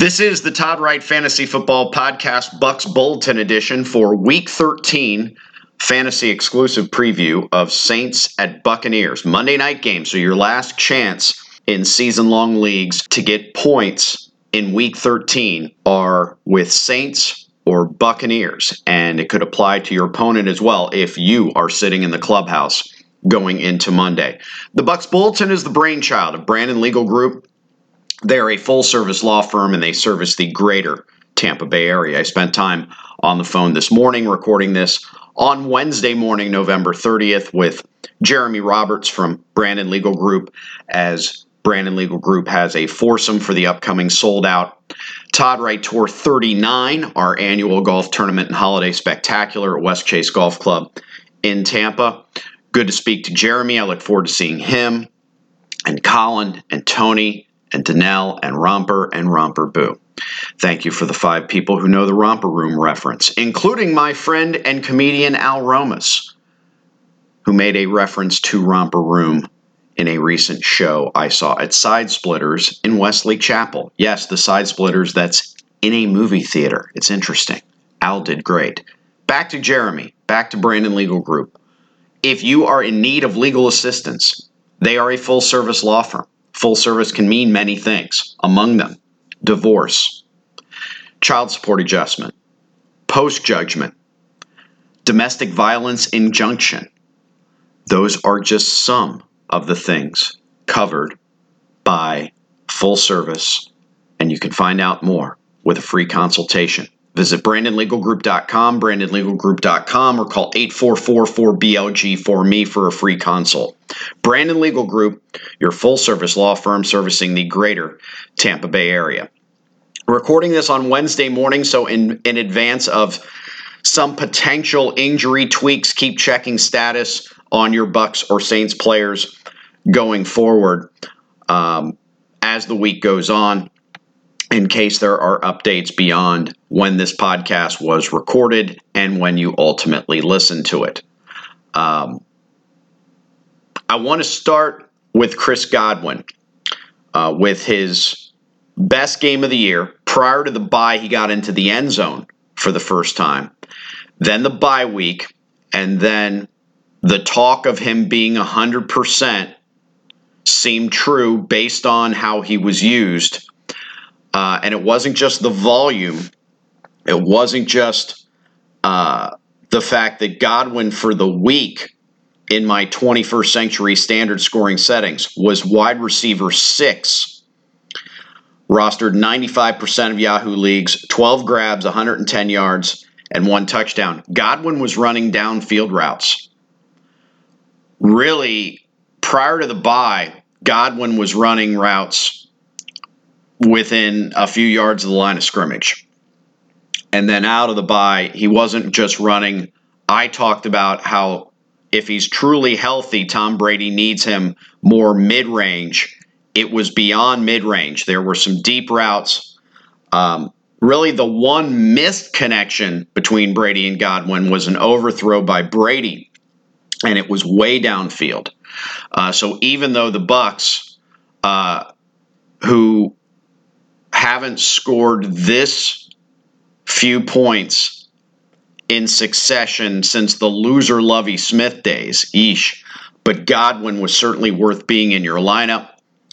This is the Todd Wright Fantasy Football Podcast Bucs Bulletin Edition for Week 13 fantasy exclusive preview of Saints at Buccaneers. Monday night game, so your last chance in season long leagues to get points in Week 13 are with Saints or Buccaneers, and it could apply to your opponent as well if you are sitting in the clubhouse going into Monday. The Bucs Bulletin is the brainchild of Brandon Legal Group they're a full service law firm and they service the greater Tampa Bay area. I spent time on the phone this morning recording this on Wednesday morning, November 30th, with Jeremy Roberts from Brandon Legal Group, as Brandon Legal Group has a foursome for the upcoming sold out Todd Wright Tour 39, our annual golf tournament and holiday spectacular at Westchase Golf Club in Tampa. Good to speak to Jeremy. I look forward to seeing him and Colin and Tony and Danelle and Romper and Romper Boo. Thank you for the five people who know the Romper Room reference, including my friend and comedian Al Romas, who made a reference to Romper Room in a recent show I saw at Side Splitters in Wesley Chapel. Yes, the Side Splitters that's in a movie theater. It's interesting. Al did great. Back to Jeremy, back to Brandon Legal Group. If you are in need of legal assistance, they are a full service law firm. Full service can mean many things, among them divorce, child support adjustment, post judgment, domestic violence injunction. Those are just some of the things covered by full service, and you can find out more with a free consultation. Visit BrandonLegalGroup.com, BrandonLegalGroup.com, or call 844-4BLG for me for a free consult. Brandon Legal Group, your full-service law firm servicing the greater Tampa Bay area. Recording this on Wednesday morning, so in, in advance of some potential injury tweaks, keep checking status on your Bucs or Saints players going forward um, as the week goes on in case there are updates beyond when this podcast was recorded and when you ultimately listen to it. Um, I want to start with Chris Godwin uh, with his best game of the year. Prior to the bye, he got into the end zone for the first time. Then the bye week, and then the talk of him being 100% seemed true based on how he was used uh, and it wasn't just the volume, it wasn't just uh, the fact that Godwin for the week in my 21st century standard scoring settings was wide receiver six. Rostered 95% of Yahoo leagues, 12 grabs, 110 yards, and one touchdown. Godwin was running downfield routes. Really, prior to the bye, Godwin was running routes within a few yards of the line of scrimmage. And then out of the bye, he wasn't just running. I talked about how if he's truly healthy, Tom Brady needs him more mid range. It was beyond mid range. There were some deep routes. Um, really, the one missed connection between Brady and Godwin was an overthrow by Brady, and it was way downfield. Uh, so even though the Bucs, uh, who haven't scored this few points in succession since the loser Lovie Smith days. Eesh. But Godwin was certainly worth being in your lineup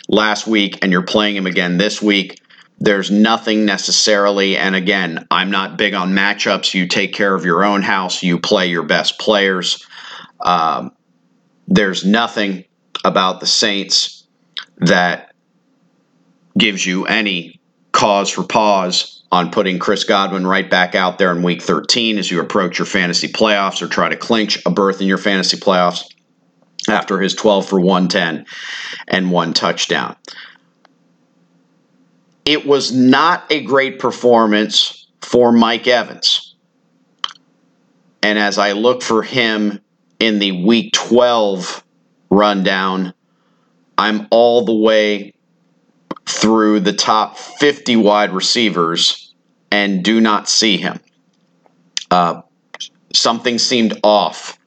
last week, and you're playing him again this week. There's nothing necessarily, and again, I'm not big on matchups. You take care of your own house, you play your best players. Um, there's nothing about the Saints that gives you any cause for pause on putting Chris Godwin right back out there in week 13 as you approach your fantasy playoffs or try to clinch a berth in your fantasy playoffs after his 12 for 110 and one touchdown. It was not a great performance for Mike Evans. And as I look for him in the week 12 rundown, I'm all the way through the top 50 wide receivers and do not see him. Uh, something seemed off.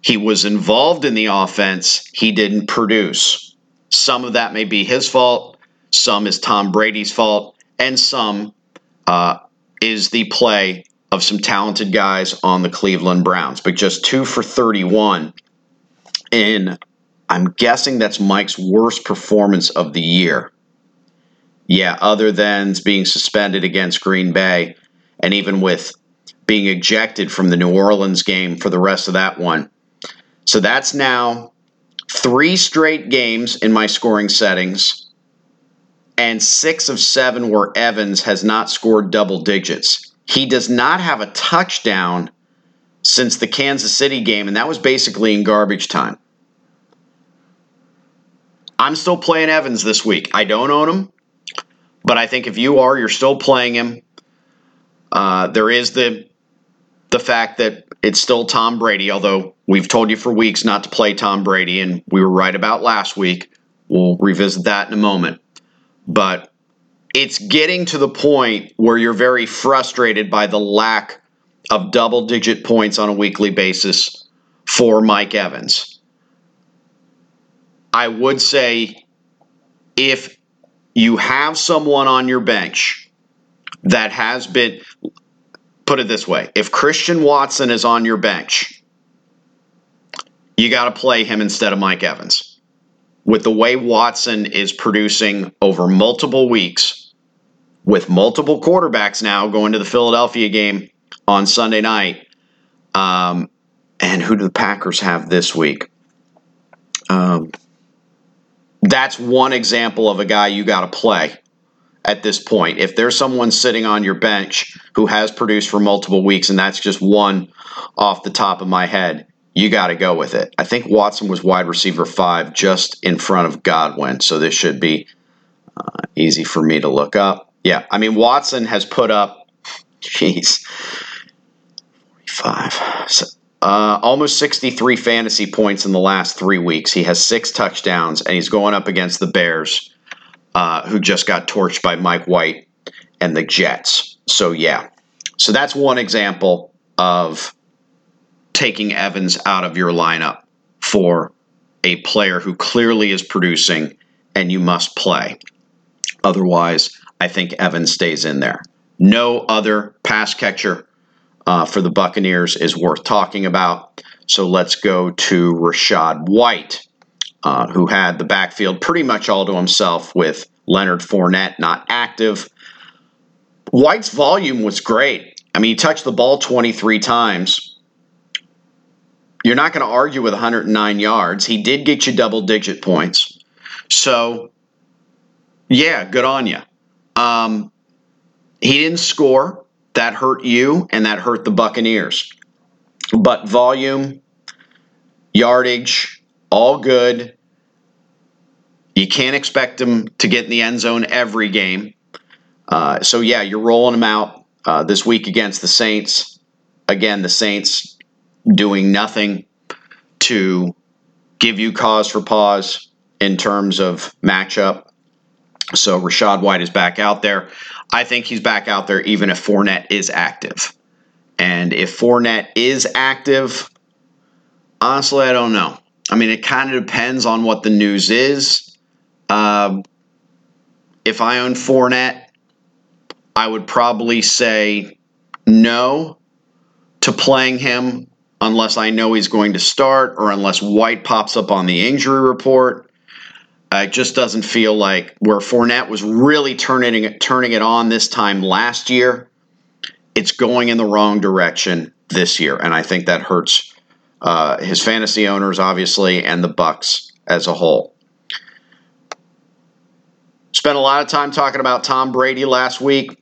He was involved in the offense, he didn't produce. Some of that may be his fault, some is Tom Brady's fault, and some uh, is the play of some talented guys on the Cleveland Browns. But just two for 31 in, I'm guessing that's Mike's worst performance of the year. Yeah, other than being suspended against Green Bay, and even with being ejected from the New Orleans game for the rest of that one. So that's now three straight games in my scoring settings, and six of seven where Evans has not scored double digits. He does not have a touchdown since the Kansas City game, and that was basically in garbage time. I'm still playing Evans this week. I don't own him, but I think if you are, you're still playing him. Uh, there is the the fact that it's still Tom Brady, although we've told you for weeks not to play Tom Brady, and we were right about last week. We'll revisit that in a moment. But it's getting to the point where you're very frustrated by the lack of double digit points on a weekly basis for Mike Evans. I would say if you have someone on your bench that has been put it this way if Christian Watson is on your bench, you got to play him instead of Mike Evans. With the way Watson is producing over multiple weeks, with multiple quarterbacks now going to the Philadelphia game on Sunday night, um, and who do the Packers have this week? Um, that's one example of a guy you got to play at this point. If there's someone sitting on your bench who has produced for multiple weeks, and that's just one off the top of my head, you got to go with it. I think Watson was wide receiver five just in front of Godwin, so this should be uh, easy for me to look up. Yeah, I mean, Watson has put up, jeez, 45. So, uh, almost 63 fantasy points in the last three weeks. He has six touchdowns, and he's going up against the Bears uh, who just got torched by Mike White and the Jets. So, yeah. So that's one example of taking Evans out of your lineup for a player who clearly is producing and you must play. Otherwise, I think Evans stays in there. No other pass catcher uh, for the Buccaneers is worth talking about. So let's go to Rachaad White uh, who had the backfield pretty much all to himself with Leonard Fournette not active. White's volume was great. I mean, he touched the ball 23 times. You're not going to argue with 109 yards. He did get you double digit points. So, yeah, good on you. Um, he didn't score. That hurt you, and that hurt the Buccaneers. But volume, yardage, all good. You can't expect them to get in the end zone every game. Uh, so, yeah, you're rolling them out uh, this week against the Saints. Again, the Saints doing nothing to give you cause for pause in terms of matchup. So, Rachaad White is back out there. I think he's back out there even if Fournette is active. And if Fournette is active, honestly, I don't know. I mean, it kind of depends on what the news is. Uh, if I own Fournette, I would probably say no to playing him unless I know he's going to start or unless White pops up on the injury report. It just doesn't feel like where Fournette was really turning it, turning it on this time last year. It's going in the wrong direction this year, and I think that hurts uh, his fantasy owners, obviously, and the Bucs as a whole. Spent a lot of time talking about Tom Brady last week.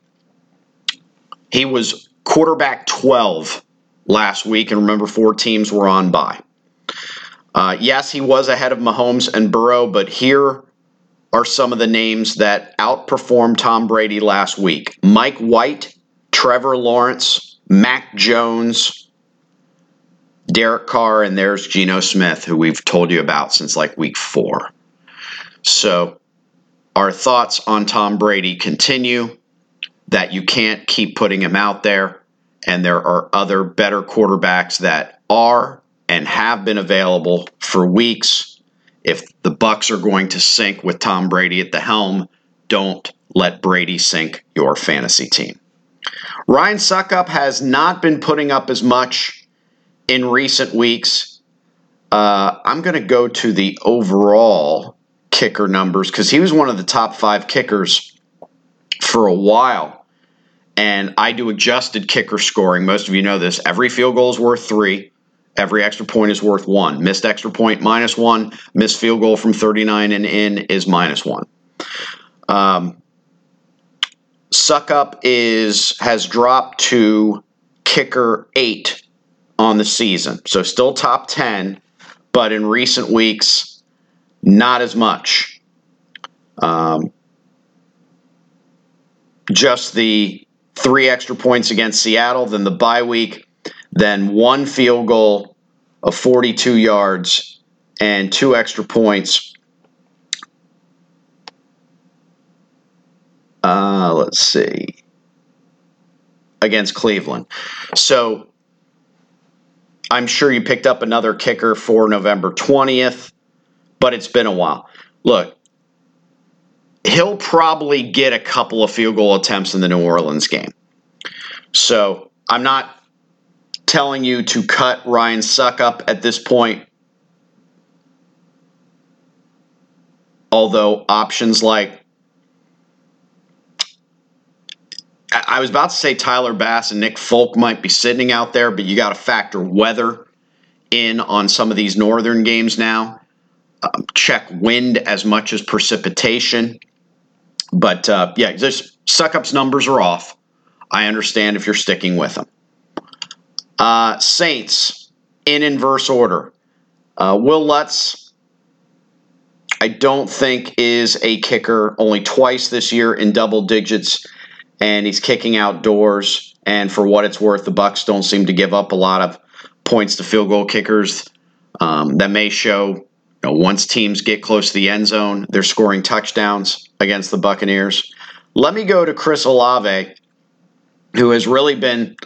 He was quarterback 12 last week, and remember, four teams were on by. Uh, yes, he was ahead of Mahomes and Burrow, but here are some of the names that outperformed Tom Brady last week Mike White, Trevor Lawrence, Mac Jones, Derek Carr, and there's Geno Smith, who we've told you about since like week four. So, our thoughts on Tom Brady continue that you can't keep putting him out there, and there are other better quarterbacks that are and have been available for weeks. If the Bucs are going to sink with Tom Brady at the helm, don't let Brady sink your fantasy team. Ryan Succop has not been putting up as much in recent weeks. Uh, I'm going to go to the overall kicker numbers because he was one of the top five kickers for a while. And I do adjusted kicker scoring. Most of you know this. Every field goal is worth three. Every extra point is worth one. Missed extra point minus one. Missed field goal from 39 and in is minus one. Um, up is has dropped to kicker eight on the season, so still top ten, but in recent weeks, not as much. Um, just the three extra points against Seattle, then the bye week, then one field goal of 42 yards and two extra points Uh, let's see. Against Cleveland. So I'm sure you picked up another kicker for November 20th, but it's been a while. Look, he'll probably get a couple of field goal attempts in the New Orleans game. So I'm not telling you to cut Ryan Succop at this point. Although options like I was about to say Tyler Bass and Nick Folk might be sitting out there, but you got to factor weather in on some of these northern games now. Um, check wind as much as precipitation. But uh, yeah, just Succop's numbers are off. I understand if you're sticking with them. Uh, Saints in inverse order. Uh, Wil Lutz, I don't think is a kicker. Only twice this year in double digits and he's kicking outdoors. And for what it's worth, the Bucs don't seem to give up a lot of points to field goal kickers. Um, that may show you know, once teams get close to the end zone, they're scoring touchdowns against the Buccaneers. Let me go to Chris Olave, who has really been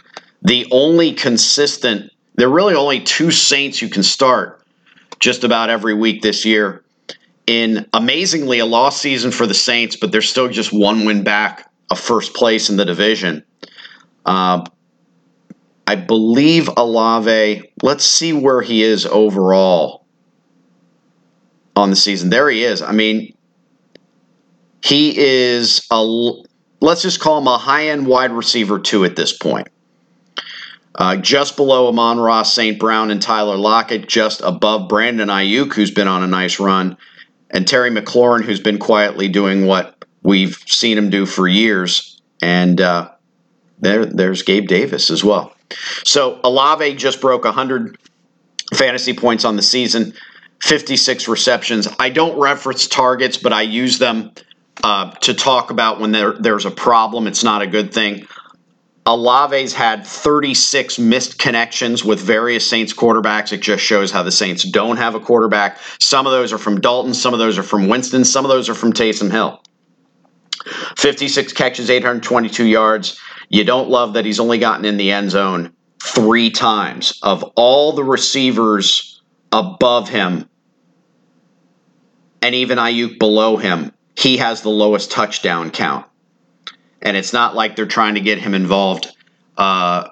the only consistent. There are really only two Saints you can start just about every week this year. In amazingly a lost season for the Saints, but they're still just one win back a first place in the division. Uh, I believe Olave, Let's see where he is overall on the season. There he is. I mean, he is a. Let's just call him a high-end wide receiver two at this point. Uh, just below Amon-Ra, St. Brown, and Tyler Lockett, just above Brandon Aiyuk, who's been on a nice run, and Terry McLaurin, who's been quietly doing what we've seen him do for years. And uh, there, there's Gabe Davis as well. So Olave just broke 100 fantasy points on the season, 56 receptions. I don't reference targets, but I use them uh, to talk about when there, there's a problem. It's not a good thing. Olave's had 36 missed connections with various Saints quarterbacks. It just shows how the Saints don't have a quarterback. Some of those are from Dalton, some of those are from Winston, some of those are from Taysom Hill. 56 catches, 822 yards. You don't love that he's only gotten in the end zone three times. Of all the receivers above him, and even Aiyuk below him, he has the lowest touchdown count. And it's not like they're trying to get him involved uh,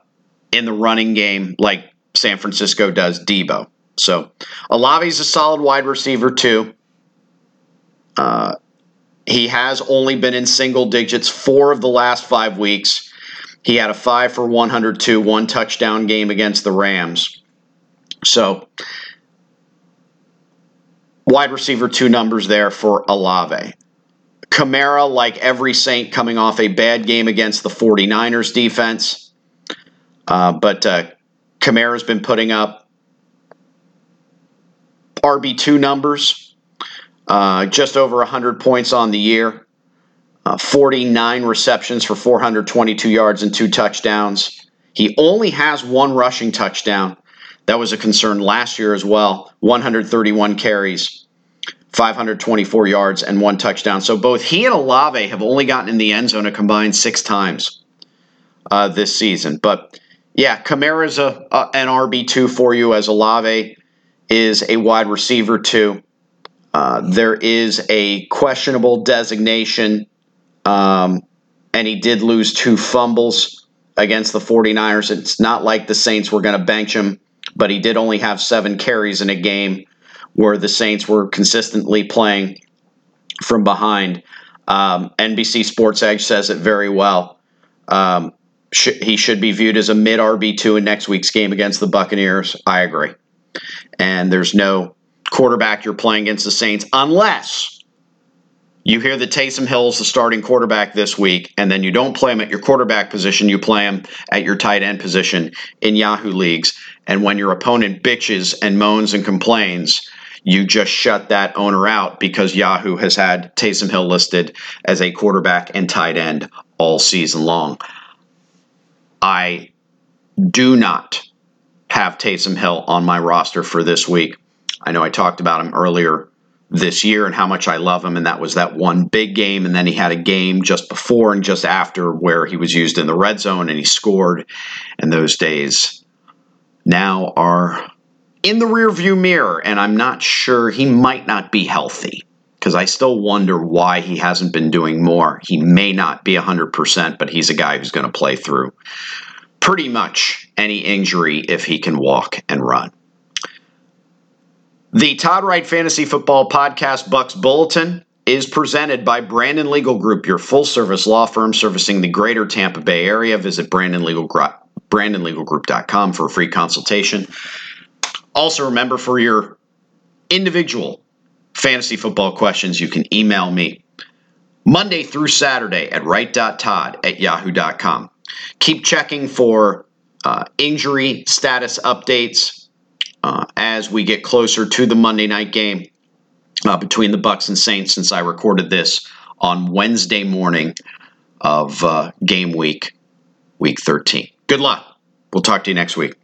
in the running game like San Francisco does Deebo. So Olave's a solid wide receiver, too. Uh, he has only been in single digits four of the last five weeks. He had a five for 102, one touchdown game against the Rams. So, wide receiver two numbers there for Olave. Kamara, like every Saint, coming off a bad game against the 49ers defense. Uh, but uh, Kamara's been putting up RB2 numbers uh, just over 100 points on the year, uh, 49 receptions for 422 yards and two touchdowns. He only has one rushing touchdown. That was a concern last year as well. 131 carries, 524 yards, and one touchdown. So both he and Olave have only gotten in the end zone a combined six times uh, this season. But yeah, Kamara's a, a an RB two for you as Olave is a wide receiver too. Uh, there is a questionable designation Um, and he did lose two fumbles against the 49ers. It's not like the Saints were going to bench him, but he did only have seven carries in a game where the Saints were consistently playing from behind. Um, NBC Sports Edge says it very well. Um, sh- he should be viewed as a mid RB2 in next week's game against the Buccaneers. I agree. And there's no quarterback you're playing against the Saints unless you hear that Taysom Hill is the starting quarterback this week, and then you don't play him at your quarterback position, you play him at your tight end position in Yahoo leagues. And when your opponent bitches and moans and complains, you just shut that owner out because Yahoo has had Taysom Hill listed as a quarterback and tight end all season long. I do not have Taysom Hill on my roster for this week. I know I talked about him earlier this year and how much I love him, and that was that one big game. And then he had a game just before and just after where he was used in the red zone and he scored. And those days now are in the rearview mirror, and I'm not sure he might not be healthy because I still wonder why he hasn't been doing more. He may not be 100%, but he's a guy who's going to play through pretty much any injury if he can walk and run. The Todd Wright Fantasy Football Podcast Bucs Bulletin is presented by Brandon Legal Group, your full service law firm servicing the greater Tampa Bay area. Visit Brandon Legal BrandonLegalGroup.com for a free consultation. Also, remember for your individual fantasy football questions, you can email me Monday through Saturday at wright.todd at yahoo.com. Keep checking for uh, injury status updates uh, as we get closer to the Monday night game uh, between the Bucs and Saints. Since I recorded this on Wednesday morning of uh, game week, week 13. Good luck. We'll talk to you next week.